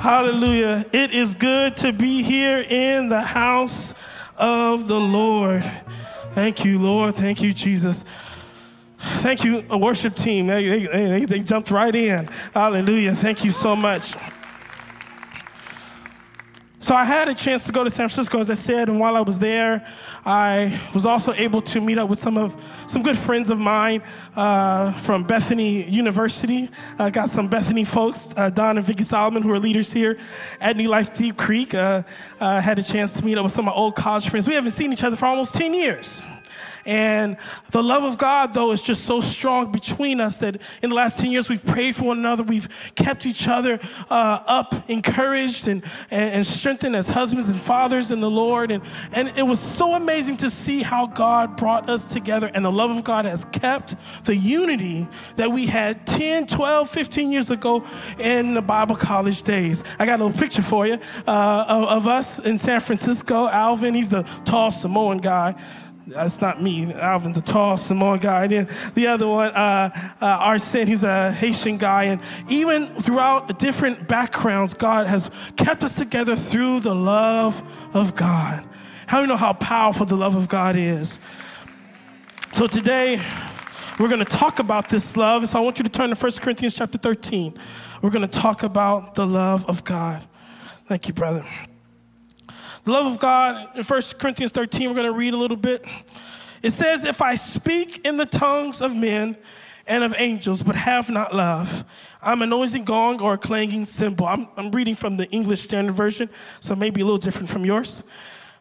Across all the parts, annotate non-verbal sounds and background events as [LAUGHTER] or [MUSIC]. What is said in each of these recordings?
Hallelujah. It is good to be here in the house of the Lord. Thank you, Lord. Thank you, Jesus. Thank you, worship team. They, they, they, jumped right in. Hallelujah. Thank you so much. So I had a chance to go to San Francisco, as I said, and while I was there, I was also able to meet up with some of some good friends of mine uh, from Bethany University. I got some Bethany folks, uh, Don and Vicki Solomon, who are leaders here at New Life Deep Creek. Uh, I had a chance to meet up with some of my old college friends. We haven't seen each other for almost 10 years. And the love of God, though, is just so strong between us that in the last 10 years we've prayed for one another. We've kept each other uh, up, encouraged, and, and, and, strengthened as husbands and fathers in the Lord. And, and it was so amazing to see how God brought us together. And the love of God has kept the unity that we had 10, 12, 15 years ago in the Bible college days. I got a little picture for you uh, of, of us in San Francisco. Alvin, he's the tall Samoan guy. That's not me, Alvin, the tall Samoan guy. And then the other one, uh, uh, Arsene, he's a Haitian guy. And even throughout different backgrounds, God has kept us together through the love of God. How do you know how powerful the love of God is? So today, we're going to talk about this love. So I want you to turn to 1 Corinthians chapter 13. We're going to talk about the love of God. Thank you, brother. The love of God in 1 Corinthians 13, we're going to read a little bit. It says, If I speak in the tongues of men and of angels, but have not love, I'm a noisy gong or a clanging cymbal. I'm, I'm reading from the English Standard Version, so maybe a little different from yours.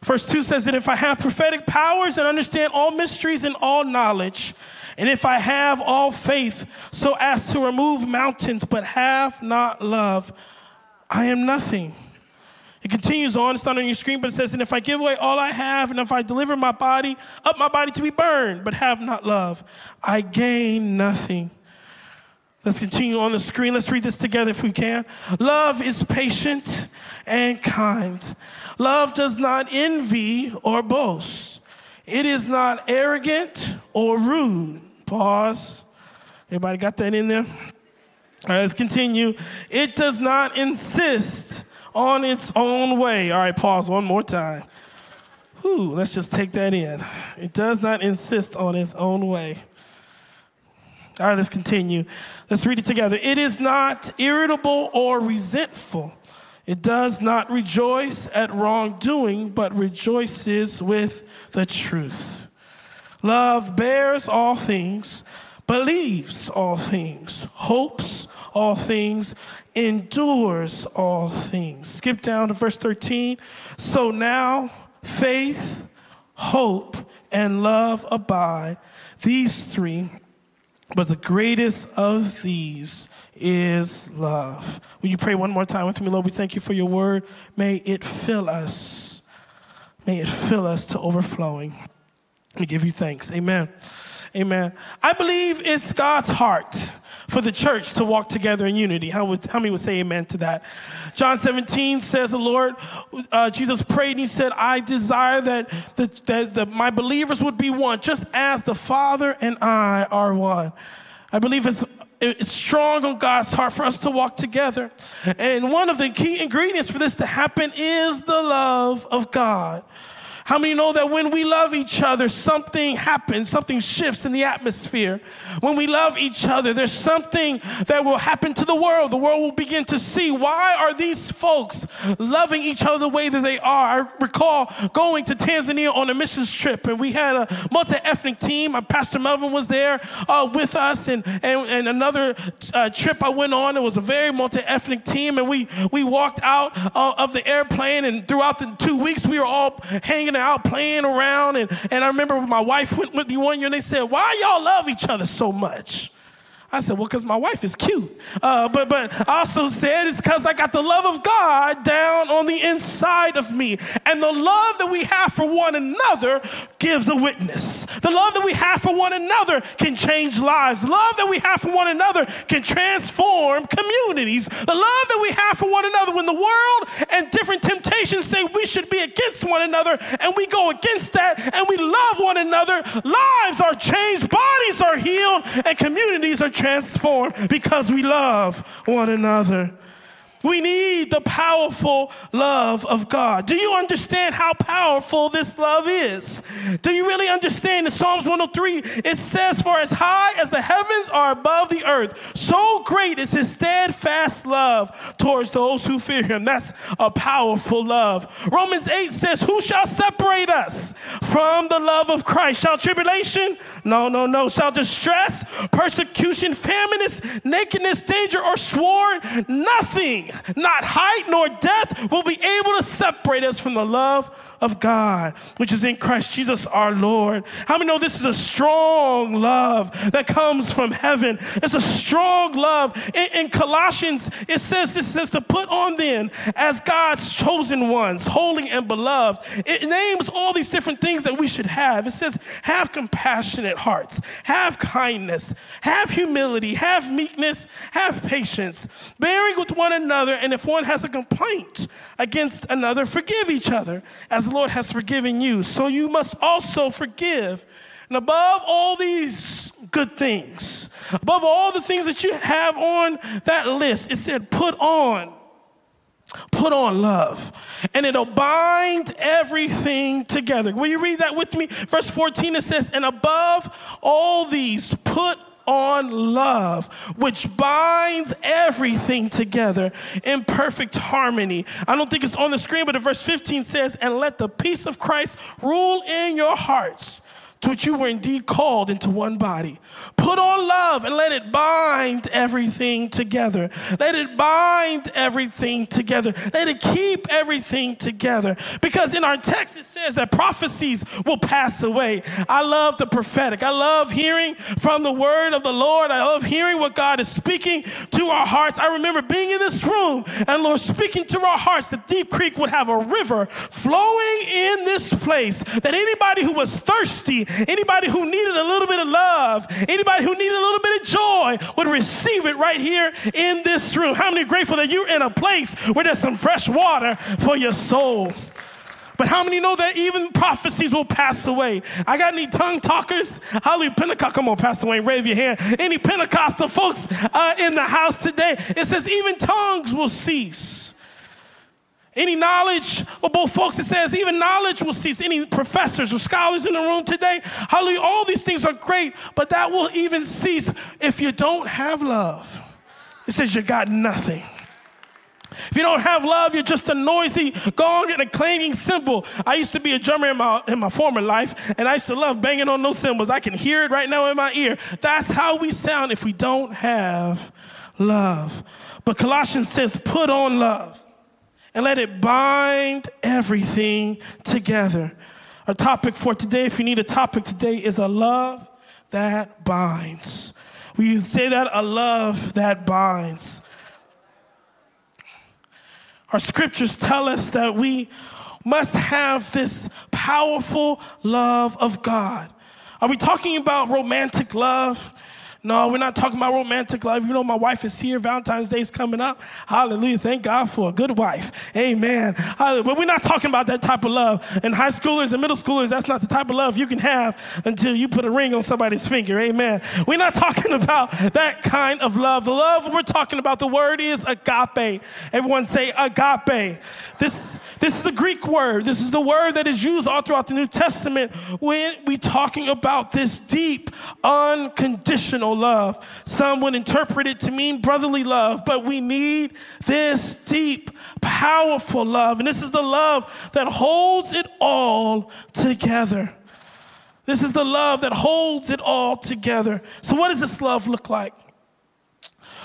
Verse 2 says that if I have prophetic powers and understand all mysteries and all knowledge, and if I have all faith so as to remove mountains, but have not love, I am nothing. It continues on, it's not on your screen, but it says, And if I give away all I have, and if I deliver my body, up my body to be burned, but have not love, I gain nothing. Let's continue on the screen. Let's read this together if we can. Love is patient and kind. Love does not envy or boast. It is not arrogant or rude. Pause. Everybody got that in there? All right, let's continue. It does not insist on its own way. All right, pause one more time. Whew, let's just take that in. It does not insist on its own way. All right, let's continue. Let's read it together. It is not irritable or resentful. It does not rejoice at wrongdoing, but rejoices with the truth. Love bears all things, believes all things, hopes all things, endures all things. Skip down to verse 13. So now faith, hope, and love abide, these three, but the greatest of these is love. Will you pray one more time with me, Lord? We thank you for your word. May it fill us. May it fill us to overflowing. We give you thanks. Amen. Amen. I believe it's God's heart for the church to walk together in unity. How, would, how many would say amen to that? John 17 says the Lord, uh, Jesus prayed and he said, I desire that, the, that the, my believers would be one, just as the Father and I are one. I believe it's it's strong on God's heart for us to walk together. And one of the key ingredients for this to happen is the love of God. How many know that when we love each other, something happens, something shifts in the atmosphere? When we love each other, there's something that will happen to the world. The world will begin to see why are these folks loving each other the way that they are. I recall going to Tanzania on a missions trip, and we had a multi-ethnic team. Uh, Pastor Melvin was there uh, with us, and, and, and another uh, trip I went on, it was a very multi-ethnic team, and we, we walked out uh, of the airplane, and throughout the two weeks, we were all hanging out playing around. And, and I remember my wife went with me one year and they said, Why y'all love each other so much? I said, well, because my wife is cute. Uh, but, but I also said it's because I got the love of God down on the inside of me. And the love that we have for one another gives a witness. The love that we have for one another can change lives. Love that we have for one another can transform communities. The love that we have for one another when the world and different temptations say we should be against one another and we go against that and we love one another, lives are changed, bodies are healed, and communities are transformed because we love one another. We need the powerful love of God. Do you understand how powerful this love is? Do you really understand? In Psalms 103, it says, For as high as the heavens are above the earth, so great is his steadfast love towards those who fear him. That's a powerful love. Romans 8 says, Who shall separate us from the love of Christ? Shall tribulation? No, no, no. Shall distress, persecution, famine, nakedness, danger, or sword? Nothing not height nor death will be able to separate us from the love of God, which is in Christ Jesus our Lord. How many know this is a strong love that comes from heaven? It's a strong love. In, in Colossians, it says, it says to put on then as God's chosen ones, holy and beloved. It names all these different things that we should have. It says, have compassionate hearts, have kindness, have humility, have meekness, have patience, bearing with one another, and if one has a complaint against another, forgive each other as the Lord has forgiven you. So you must also forgive. And above all these good things, above all the things that you have on that list, it said, put on. Put on love, and it'll bind everything together. Will you read that with me? Verse 14 it says, And above all these, put on love, which binds everything together in perfect harmony. I don't think it's on the screen, but the verse 15 says, And let the peace of Christ rule in your hearts to which you were indeed called into one body. Put on love and let it bind everything together. Let it bind everything together. Let it keep everything together. Because in our text, it says that prophecies will pass away. I love the prophetic. I love hearing from the word of the Lord. I love hearing what God is speaking to our hearts. I remember being in this room and Lord speaking to our hearts that Deep Creek would have a river flowing in this place, that anybody who was thirsty, Anybody who needed a little bit of love, anybody who needed a little bit of joy would receive it right here in this room. How many grateful that you're in a place where there's some fresh water for your soul? But how many know that even prophecies will pass away? I got any tongue talkers? Hallelujah. Pentecost, come on, Pastor Wayne, wave your hand. Any Pentecostal folks uh, in the house today? It says even tongues will cease. Any knowledge of both folks, it says even knowledge will cease. Any professors or scholars in the room today, hallelujah, all these things are great, but that will even cease if you don't have love. It says you got nothing. If you don't have love, you're just a noisy gong and a clanging cymbal. I used to be a drummer in my, in my former life, and I used to love banging on those cymbals. I can hear it right now in my ear. That's how we sound if we don't have love. But Colossians says, put on love and let it bind everything together. Our topic for today, if you need a topic today, is a love that binds. We say that? A love that binds. Our scriptures tell us that we must have this powerful love of God. Are we talking about romantic love? No, we're not talking about romantic love. You know, my wife is here. Valentine's Day is coming up. Hallelujah. Thank God for a good wife. Amen. Hallelujah. But we're not talking about that type of love. And high schoolers and middle schoolers, that's not the type of love you can have until you put a ring on somebody's finger. Amen. We're not talking about that kind of love. The love we're talking about, the word is agape. Everyone say agape. This, this is a Greek word. This is the word that is used all throughout the New Testament when we're talking about this deep, unconditional love. Some would interpret it to mean brotherly love, but we need this deep, powerful love. And this is the love that holds it all together. This is the love that holds it all together. So, what does this love look like?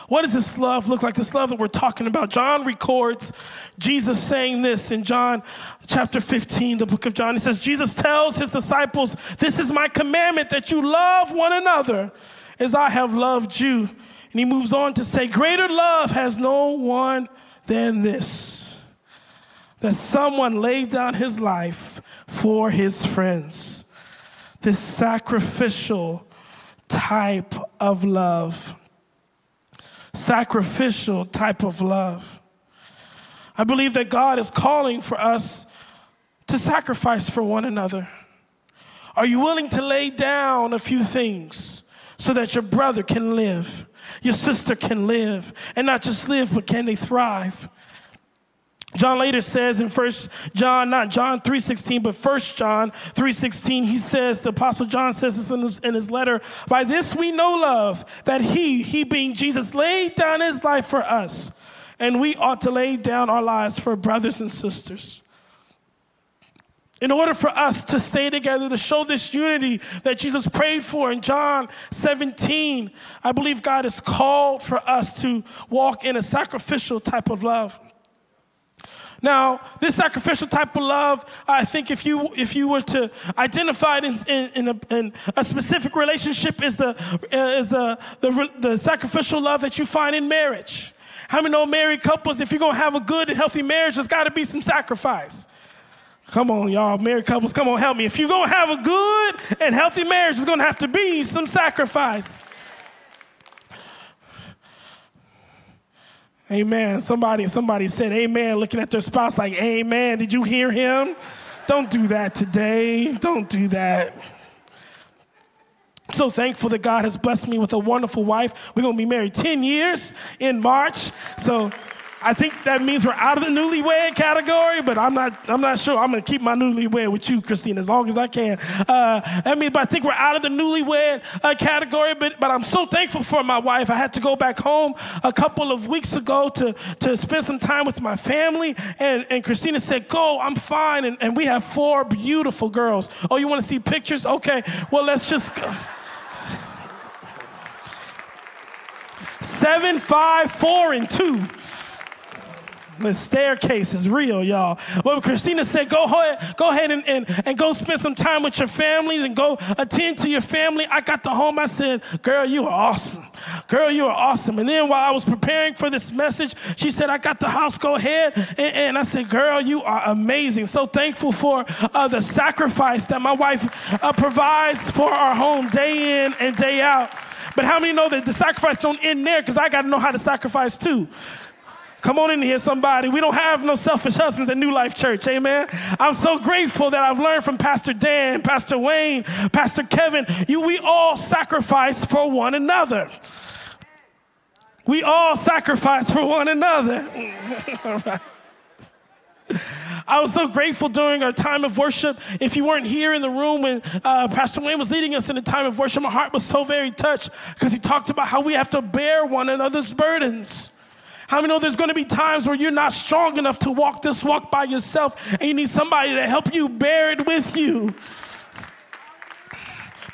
What does this love look like? This love that we're talking about. John records Jesus saying this in John chapter 15, the book of John. He says, Jesus tells his disciples, This is my commandment that you love one another as I have loved you. And he moves on to say, Greater love has no one than this that someone laid down his life for his friends. This sacrificial type of love. Sacrificial type of love. I believe that God is calling for us to sacrifice for one another. Are you willing to lay down a few things so that your brother can live, your sister can live, and not just live, but can they thrive? John later says in First John, not John 3.16, but First John 3.16, he says, the Apostle John says this in, his in his letter, by this we know love, that he, he being Jesus, laid down his life for us, and we ought to lay down our lives for brothers and sisters. In order for us to stay together, to show this unity that Jesus prayed for in John 17, I believe God has called for us to walk in a sacrificial type of love. Now, this sacrificial type of love, I think if you if you were to identify it in, in, a, in a, specific relationship, is the is the, the the sacrificial love that you find in marriage. How many know married couples? If you're gonna have a good and healthy marriage, there's got to be some sacrifice. Come on, y'all, married couples, come on, help me. If you're gonna have a good and healthy marriage, there's gonna have to be some sacrifice. Amen. Somebody, somebody said amen, looking at their spouse like, Amen. Did you hear him? Don't do that today. Don't do that. I'm so thankful that God has blessed me with a wonderful wife. We're gonna be married 10 years in March. So I think that means we're out of the newlywed category, but I'm not, I'm not sure. I'm going to keep my newlywed with you, Christine, as long as I can. Uh, I mean, but I think we're out of the newlywed uh, category, but, but I'm so thankful for my wife. I had to go back home a couple of weeks ago to, to spend some time with my family, and, and Christina said, Go, I'm fine. And, and we have four beautiful girls. Oh, you want to see pictures? Okay, well, let's just go. Seven, five, four, and two. The staircase is real, y'all. Well, Christina said, go ahead, go ahead and, and, and go spend some time with your family and go attend to your family. I got to home. I said, girl, you are awesome. Girl, you are awesome. And then while I was preparing for this message, she said, I got the house. Go ahead. And, and I said, girl, you are amazing. So thankful for uh, the sacrifice that my wife uh, provides for our home day in and day out. But how many know that the sacrifice don't end there? Because I got to know how to sacrifice too. Come on in here, somebody. We don't have no selfish husbands at New Life Church. Amen. I'm so grateful that I've learned from Pastor Dan, Pastor Wayne, Pastor Kevin. You, we all sacrifice for one another. We all sacrifice for one another. [LAUGHS] all right. I was so grateful during our time of worship. If you weren't here in the room when uh, Pastor Wayne was leading us in a time of worship, my heart was so very touched because he talked about how we have to bear one another's burdens. How many know there's going to be times where you're not strong enough to walk this walk by yourself and you need somebody to help you bear it with you?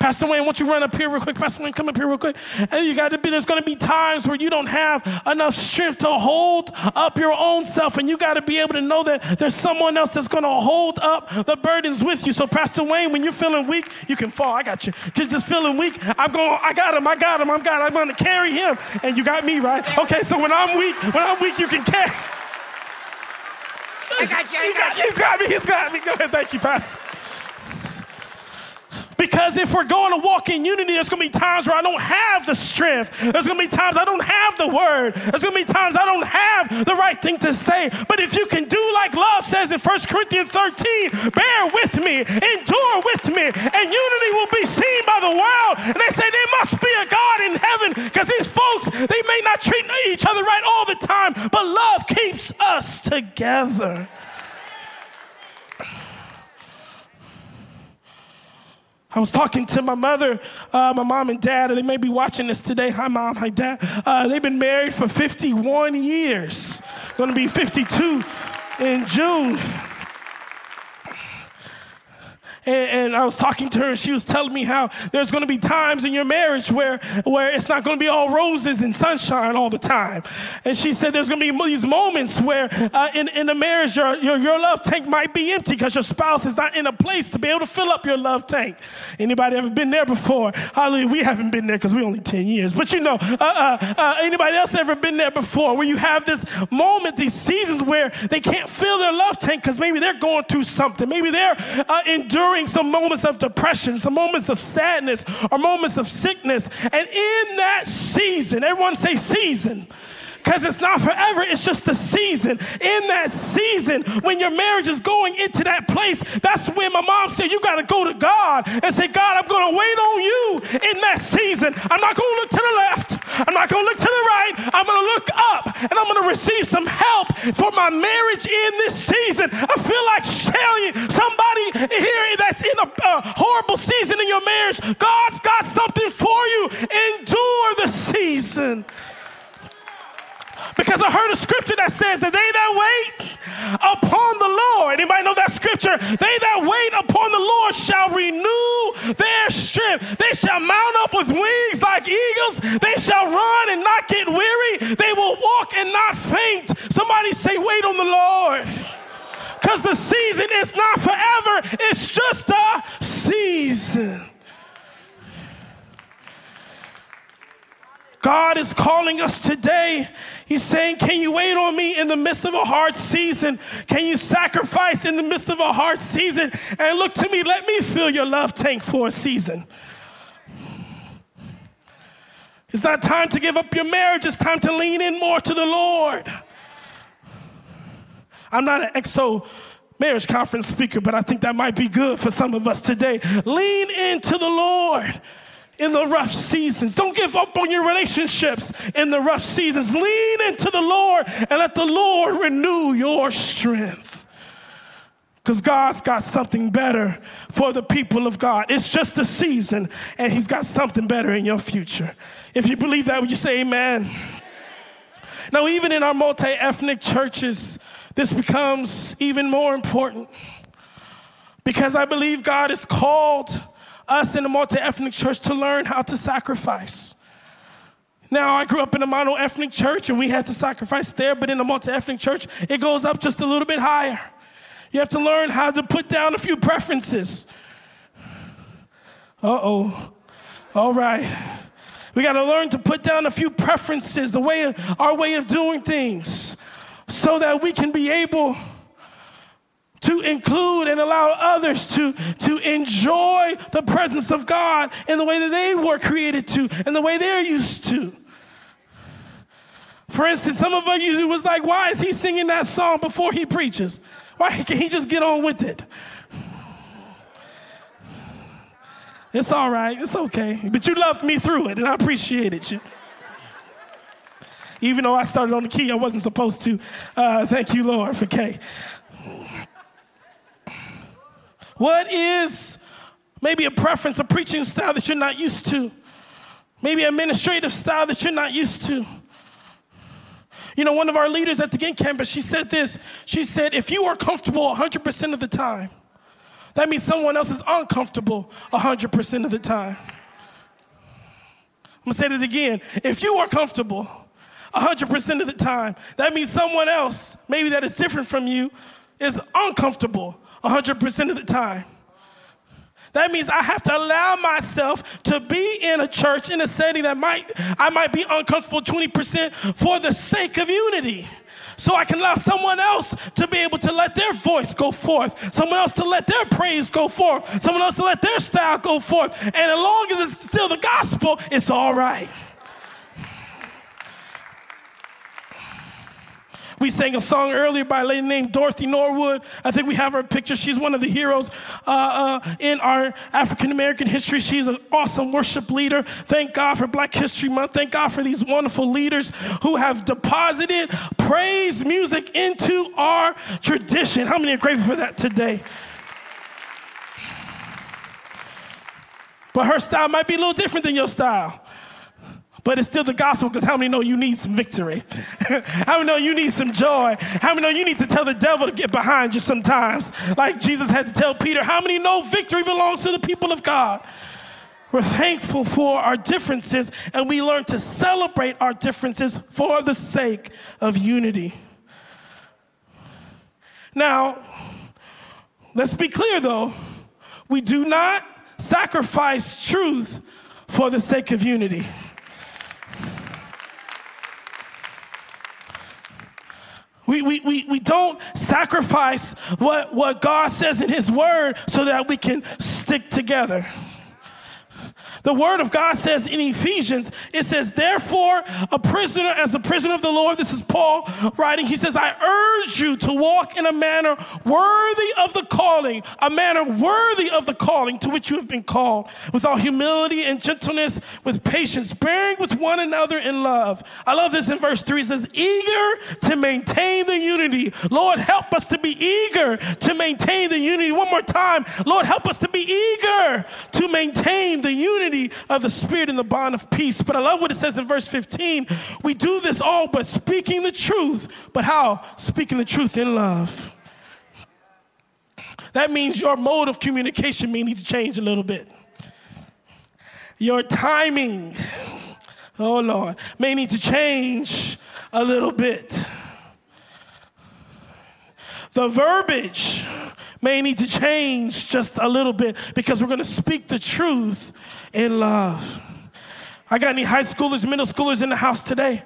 Pastor Wayne, won't you run up here real quick? Pastor Wayne, come up here real quick. And you got to be, there's going to be times where you don't have enough strength to hold up your own self, and you got to be able to know that there's someone else that's going to hold up the burdens with you. So, Pastor Wayne, when you're feeling weak, you can fall. I got you. Just, just feeling weak, I'm going, I got him, I got him, I'm got I'm going to carry him. And you got me, right? Okay, so when I'm weak, when I'm weak, you can carry. I got you. I got, got you. He's got me. He's got me. Go ahead. Thank you, Pastor. Because if we're going to walk in unity, there's going to be times where I don't have the strength. There's going to be times I don't have the word. There's going to be times I don't have the right thing to say. But if you can do like love says in 1 Corinthians 13, bear with me, endure with me, and unity will be seen by the world. And they say there must be a God in heaven because these folks, they may not treat each other right all the time, but love keeps us together. I was talking to my mother, uh, my mom and dad, and they may be watching this today. Hi, mom. Hi, dad. Uh, they've been married for 51 years. To be 52 in June. And, and, and I was talking to her, and she was telling me how there's going to be times in your marriage where, where it's not going to be all roses and sunshine all the time. And she said there's going to be these moments where uh, in, in the marriage, your, your, your love tank might be empty because your spouse is not in a place to be able to fill up your love tank. Anybody ever been there before? Hallelujah. We haven't been there because we only 10 years. But you know, uh, uh, uh, anybody else ever been there before where you have this moment, these seasons where they can't fill their love tank because maybe they're going through something. Maybe they're uh, enduring some moments of depression, some moments of sadness, or moments of sickness. And in that season, everyone say season because it's not forever, it's just a season. In that season, when your marriage is going into that place, that's when my mom said, You got to go to God and say, God, I'm going to wait on you in that season. I'm not going to look to the left, I'm not going to look to the right, I'm going to look up and I'm going to receive some help for my marriage in this season. I feel like telling somebody season in your marriage, God's got something for you. Endure the season. Because I heard a scripture that says that they that wait upon the Lord, anybody know that scripture? They that wait upon the Lord shall renew their strength. They shall mount up with wings like eagles. They shall run and not get weary. They will walk and not faint. Somebody say, wait on the Lord. Because the season is not forever, it's just a season. God is calling us today. He's saying, Can you wait on me in the midst of a hard season? Can you sacrifice in the midst of a hard season? And look to me, let me fill your love tank for a season. It's not time to give up your marriage, it's time to lean in more to the Lord. I'm not an exo marriage conference speaker, but I think that might be good for some of us today. Lean into the Lord in the rough seasons. Don't give up on your relationships in the rough seasons. Lean into the Lord and let the Lord renew your strength. Because God's got something better for the people of God. It's just a season, and He's got something better in your future. If you believe that, would you say amen? Now, even in our multi ethnic churches, this becomes even more important because I believe God has called us in a multi ethnic church to learn how to sacrifice. Now, I grew up in a mono ethnic church and we had to sacrifice there, but in a multi ethnic church, it goes up just a little bit higher. You have to learn how to put down a few preferences. Uh oh. All right. We got to learn to put down a few preferences, the way our way of doing things, so that we can be able to include and allow others to, to enjoy the presence of God in the way that they were created to and the way they're used to. For instance, some of you was like, why is he singing that song before he preaches? Why can't he just get on with it? It's all right, it's okay. But you loved me through it, and I appreciated you. Even though I started on the key, I wasn't supposed to. Uh, thank you, Lord, for K. What is maybe a preference, a preaching style that you're not used to? Maybe administrative style that you're not used to. You know, one of our leaders at the Gate campus, she said this. She said, if you are comfortable 100% of the time, that means someone else is uncomfortable 100% of the time. I'm gonna say that again. If you are comfortable 100% of the time, that means someone else, maybe that is different from you, is uncomfortable 100% of the time. That means I have to allow myself to be in a church in a setting that might I might be uncomfortable 20% for the sake of unity. So I can allow someone else to be able to let their voice go forth, someone else to let their praise go forth, someone else to let their style go forth. And as long as it's still the gospel, it's all right. We sang a song earlier by a lady named Dorothy Norwood. I think we have her picture. She's one of the heroes uh, uh, in our African American history. She's an awesome worship leader. Thank God for Black History Month. Thank God for these wonderful leaders who have deposited praise music into our tradition. How many are grateful for that today? But her style might be a little different than your style. But it's still the gospel because how many know you need some victory? [LAUGHS] how many know you need some joy? How many know you need to tell the devil to get behind you sometimes? Like Jesus had to tell Peter, how many know victory belongs to the people of God? We're thankful for our differences and we learn to celebrate our differences for the sake of unity. Now, let's be clear though, we do not sacrifice truth for the sake of unity. We, we, we, we don't sacrifice what, what God says in His Word so that we can stick together. The word of God says in Ephesians, it says, therefore, a prisoner, as a prisoner of the Lord, this is Paul writing, he says, I urge you to walk in a manner worthy of the calling, a manner worthy of the calling to which you have been called, with all humility and gentleness, with patience, bearing with one another in love. I love this in verse 3. It says, eager to maintain the unity. Lord, help us to be eager to maintain the unity. One more time. Lord, help us to be eager to maintain the unity unity of the Spirit in the bond of peace. But I love what it says in verse 15. We do this all but speaking the truth. But how? Speaking the truth in love. That means your mode of communication may need to change a little bit. Your timing, oh Lord, may need to change a little bit. The verbiage may need to change just a little bit because we're going to speak the truth in love. I got any high schoolers, middle schoolers in the house today?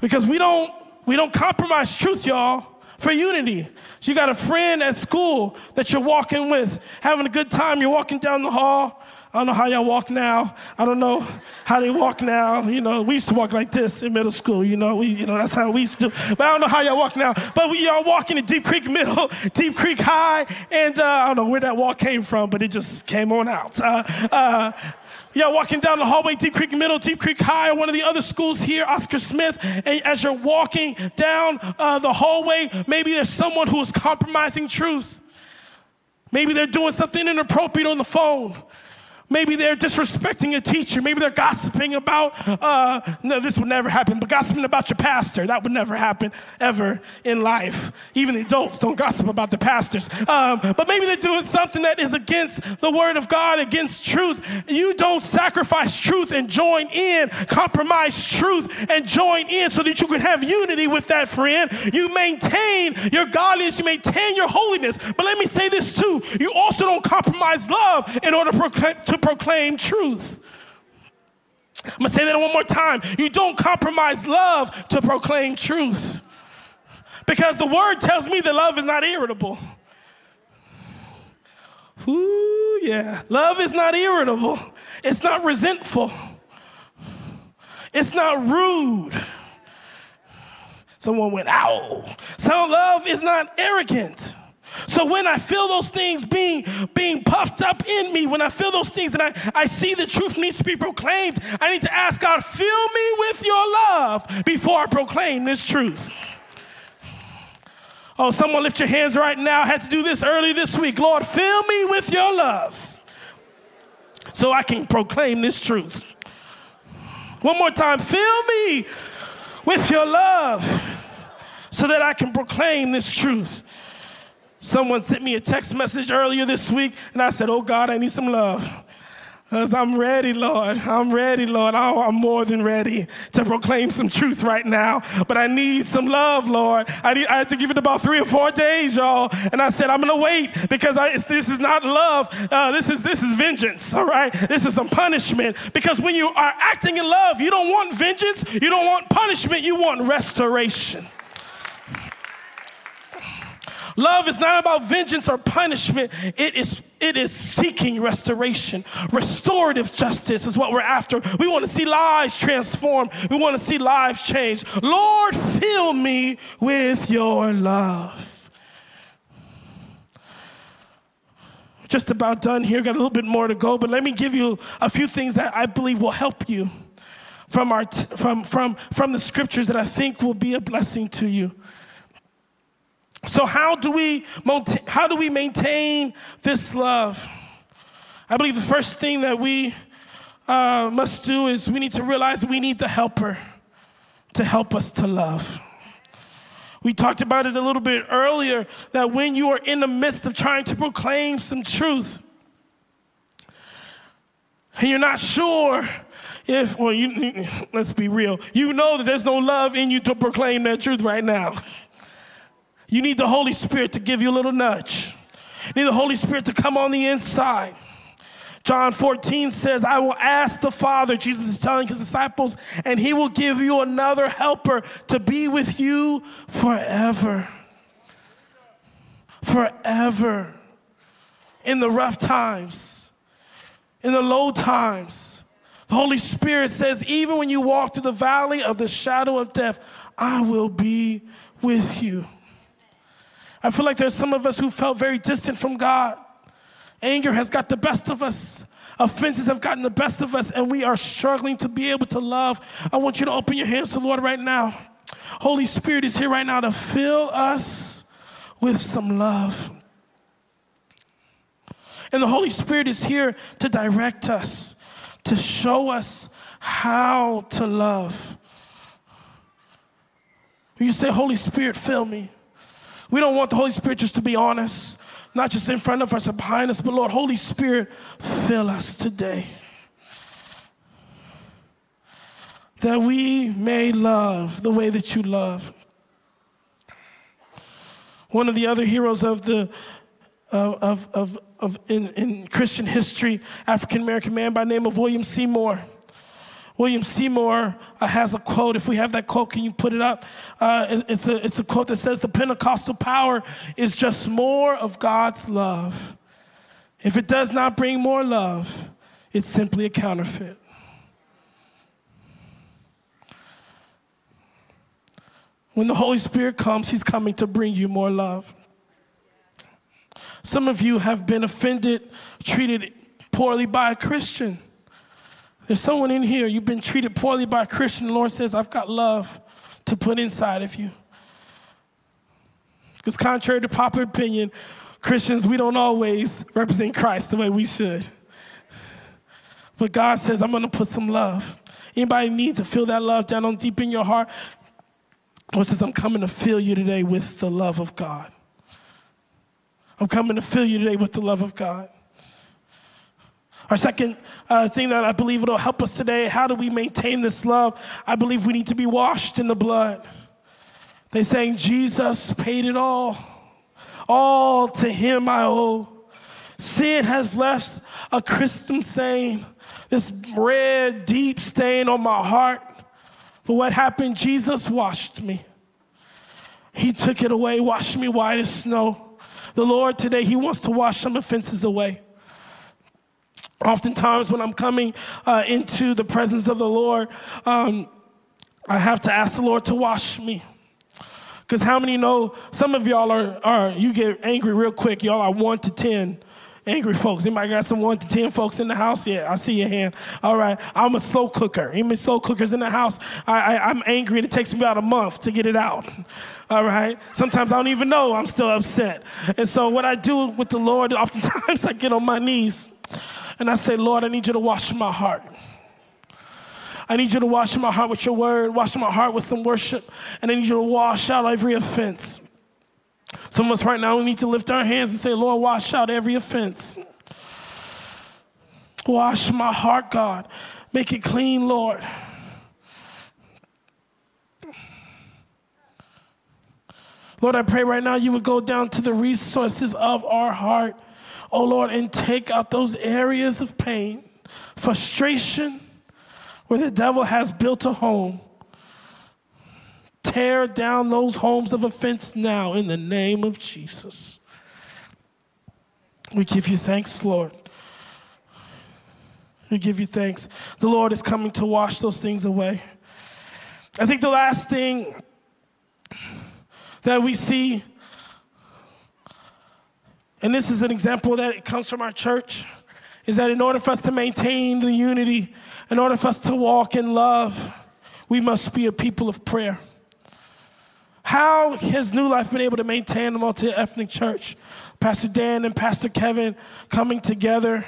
Because we don't we don't compromise truth, y'all, for unity. So you got a friend at school that you're walking with, having a good time, you're walking down the hall. I don't know how y'all walk now. I don't know how they walk now. You know, we used to walk like this in middle school. You know, we, you know, that's how we used to. Do. But I don't know how y'all walk now. But we y'all walking in Deep Creek Middle, [LAUGHS] Deep Creek High, and uh, I don't know where that walk came from, but it just came on out. Uh, uh, yeah, walking down the hallway, Deep Creek Middle, Deep Creek High, or one of the other schools here, Oscar Smith, and as you're walking down uh, the hallway, maybe there's someone who is compromising truth. Maybe they're doing something inappropriate on the phone. Maybe they're disrespecting a teacher. Maybe they're gossiping about, uh, no, this would never happen, but gossiping about your pastor. That would never happen ever in life. Even adults don't gossip about the pastors. Um, but maybe they're doing something that is against the word of God, against truth. You don't sacrifice truth and join in, compromise truth and join in so that you can have unity with that friend. You maintain your godliness, you maintain your holiness. But let me say this too you also don't compromise love in order to proclaim truth. I'm gonna say that one more time. You don't compromise love to proclaim truth. Because the word tells me that love is not irritable. Ooh, yeah. Love is not irritable, it's not resentful, it's not rude. Someone went, ow. So love is not arrogant. So when I feel those things being, being puffed up in me, when I feel those things and I, I see the truth needs to be proclaimed, I need to ask God, fill me with your love before I proclaim this truth. Oh, someone lift your hands right now. I had to do this early this week. Lord, fill me with your love so I can proclaim this truth. One more time, fill me with your love so that I can proclaim this truth. Someone sent me a text message earlier this week, and I said, Oh God, I need some love. Because I'm ready, Lord. I'm ready, Lord. Oh, I'm more than ready to proclaim some truth right now. But I need some love, Lord. I, need, I had to give it about three or four days, y'all. And I said, I'm going to wait because I, this is not love. Uh, this, is, this is vengeance, all right? This is some punishment. Because when you are acting in love, you don't want vengeance, you don't want punishment, you want restoration. Love is not about vengeance or punishment. It is, it is seeking restoration. Restorative justice is what we're after. We want to see lives transformed. We want to see lives change. Lord, fill me with your love. Just about done here. Got a little bit more to go, but let me give you a few things that I believe will help you from, our t- from, from, from the scriptures that I think will be a blessing to you. So how do we how do we maintain this love? I believe the first thing that we uh, must do is we need to realize we need the helper to help us to love. We talked about it a little bit earlier that when you are in the midst of trying to proclaim some truth, and you're not sure if, well, you, let's be real, you know that there's no love in you to proclaim that truth right now. You need the Holy Spirit to give you a little nudge. You need the Holy Spirit to come on the inside. John 14 says, I will ask the Father, Jesus is telling his disciples, and he will give you another helper to be with you forever. Forever. In the rough times, in the low times. The Holy Spirit says, even when you walk through the valley of the shadow of death, I will be with you. I feel like there's some of us who felt very distant from God. Anger has got the best of us. Offenses have gotten the best of us, and we are struggling to be able to love. I want you to open your hands to the Lord right now. Holy Spirit is here right now to fill us with some love. And the Holy Spirit is here to direct us, to show us how to love. You say, Holy Spirit, fill me. We don't want the Holy Spirit just to be honest not just in front of us or behind us, but Lord, Holy Spirit, fill us today. That we may love the way that you love. One of the other heroes of the of, of, of in, in Christian history, African American man by name of William Seymour. William Seymour uh, has a quote. If we have that quote, can you put it up? Uh, it's, a, it's a quote that says, The Pentecostal power is just more of God's love. If it does not bring more love, it's simply a counterfeit. When the Holy Spirit comes, He's coming to bring you more love. Some of you have been offended, treated poorly by a Christian. There's someone in here, you've been treated poorly by a Christian. The Lord says, I've got love to put inside of you. Because, contrary to popular opinion, Christians, we don't always represent Christ the way we should. But God says, I'm going to put some love. Anybody need to feel that love down on deep in your heart? Lord says, I'm coming to fill you today with the love of God. I'm coming to fill you today with the love of God. Our second uh, thing that I believe it'll help us today how do we maintain this love? I believe we need to be washed in the blood. They saying Jesus paid it all. All to him I owe. Sin has left a crystal stain, this red, deep stain on my heart. For what happened? Jesus washed me. He took it away, washed me white as snow. The Lord today, He wants to wash some offenses away. Oftentimes, when I'm coming uh, into the presence of the Lord, um, I have to ask the Lord to wash me. Because how many know some of y'all are, are, you get angry real quick. Y'all are one to 10 angry folks. Anybody got some one to 10 folks in the house? Yeah, I see your hand. All right. I'm a slow cooker. Any slow cookers in the house? I, I, I'm angry and it takes me about a month to get it out. All right. Sometimes I don't even know I'm still upset. And so what I do with the Lord, oftentimes [LAUGHS] I get on my knees and I say, Lord, I need you to wash my heart. I need you to wash my heart with your word, wash my heart with some worship, and I need you to wash out every offense. Some of us right now, we need to lift our hands and say, Lord, wash out every offense. Wash my heart, God. Make it clean, Lord. Lord, I pray right now you would go down to the resources of our heart oh Lord, and take out those areas of pain, frustration, where the devil has built a home. Tear down those homes of offense now in the name of Jesus. We give you thanks, Lord. We give you thanks. The Lord is coming to wash those things away. I think the last thing that we see and this is an example that comes from our church, is that in order for us to maintain the unity, in order for us to walk in love, we must be a people of prayer. How has New Life been able to maintain a multi ethnic church? Pastor Dan and Pastor Kevin coming together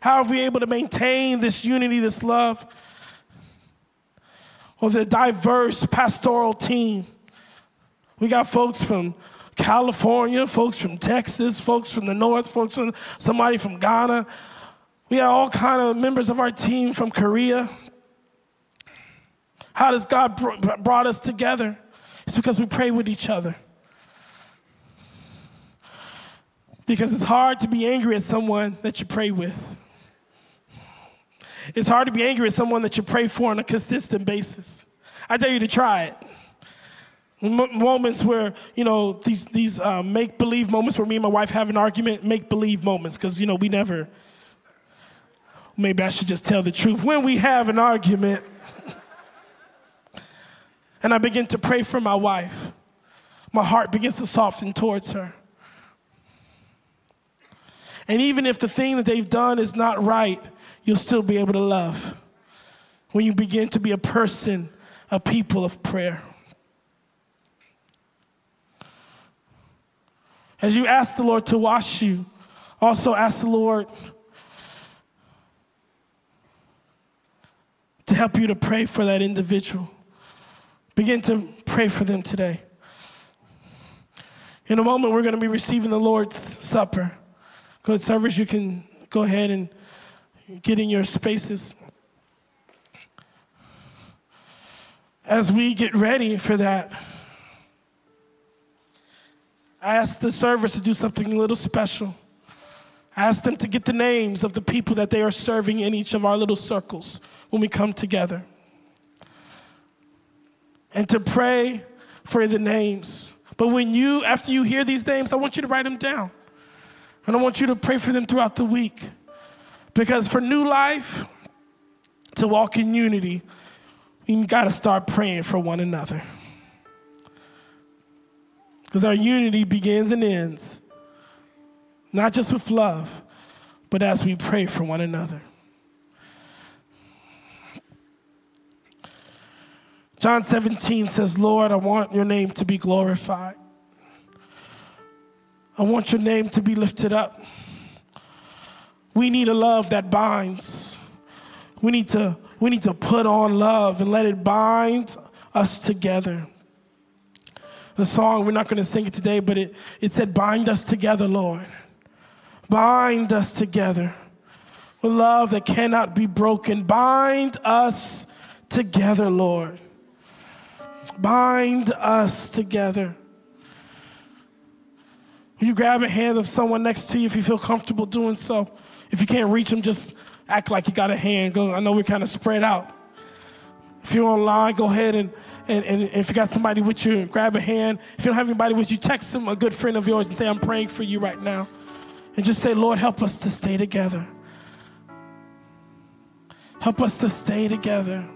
How are we able to maintain this unity, this love? Well, the diverse pastoral team. We got folks from California, folks from Texas, folks from the north, folks from somebody from Ghana. We have all kind of members of our team from Korea. How does God br- brought us together? It's because we pray with each other. Because it's hard to be angry at someone that you pray with. It's hard to be angry at someone that you pray for on a consistent basis. I dare you to try it. Moments where, you know, these, these uh, make believe moments where me and my wife have an argument, make believe moments, because, you know, we never, maybe I should just tell the truth. When we have an argument, [LAUGHS] and I begin to pray for my wife, my heart begins to soften towards her. And even if the thing that they've done is not right, you'll still be able to love when you begin to be a person, a people of prayer. As you ask the Lord to wash you, also ask the Lord to help you to pray for that individual. Begin to pray for them today. In a moment, we're going to be receiving the Lord's Supper. Good servers, you can go ahead and get in your spaces. As we get ready for that, I the servers to do something a little special. I asked them to get the names of the people that they are serving in each of our little circles when we come together. And to pray for the names. But when you, after you hear these names, I want you to write them down. And I want you to pray for them throughout the week. Because for new life, to walk in unity, you got to start praying for one another. Because our unity begins and ends not just with love, but as we pray for one another. John 17 says, Lord, I want your name to be glorified. I want your name to be lifted up. We need a love that binds. We need to, we need to put on love and let it bind us together. The song, we're not going to sing it today, but it, it said, Bind us together, Lord. Bind us together with love that cannot be broken. Bind us together, Lord. Bind us together. Will you grab a hand of someone next to you if you feel comfortable doing so? If you can't reach them, just act like you got a hand. Go. I know we're kind of spread out. If you're online, go ahead and, and, and if you got somebody with you, grab a hand. If you don't have anybody with you, text them, a good friend of yours, and say, I'm praying for you right now. And just say, Lord, help us to stay together. Help us to stay together.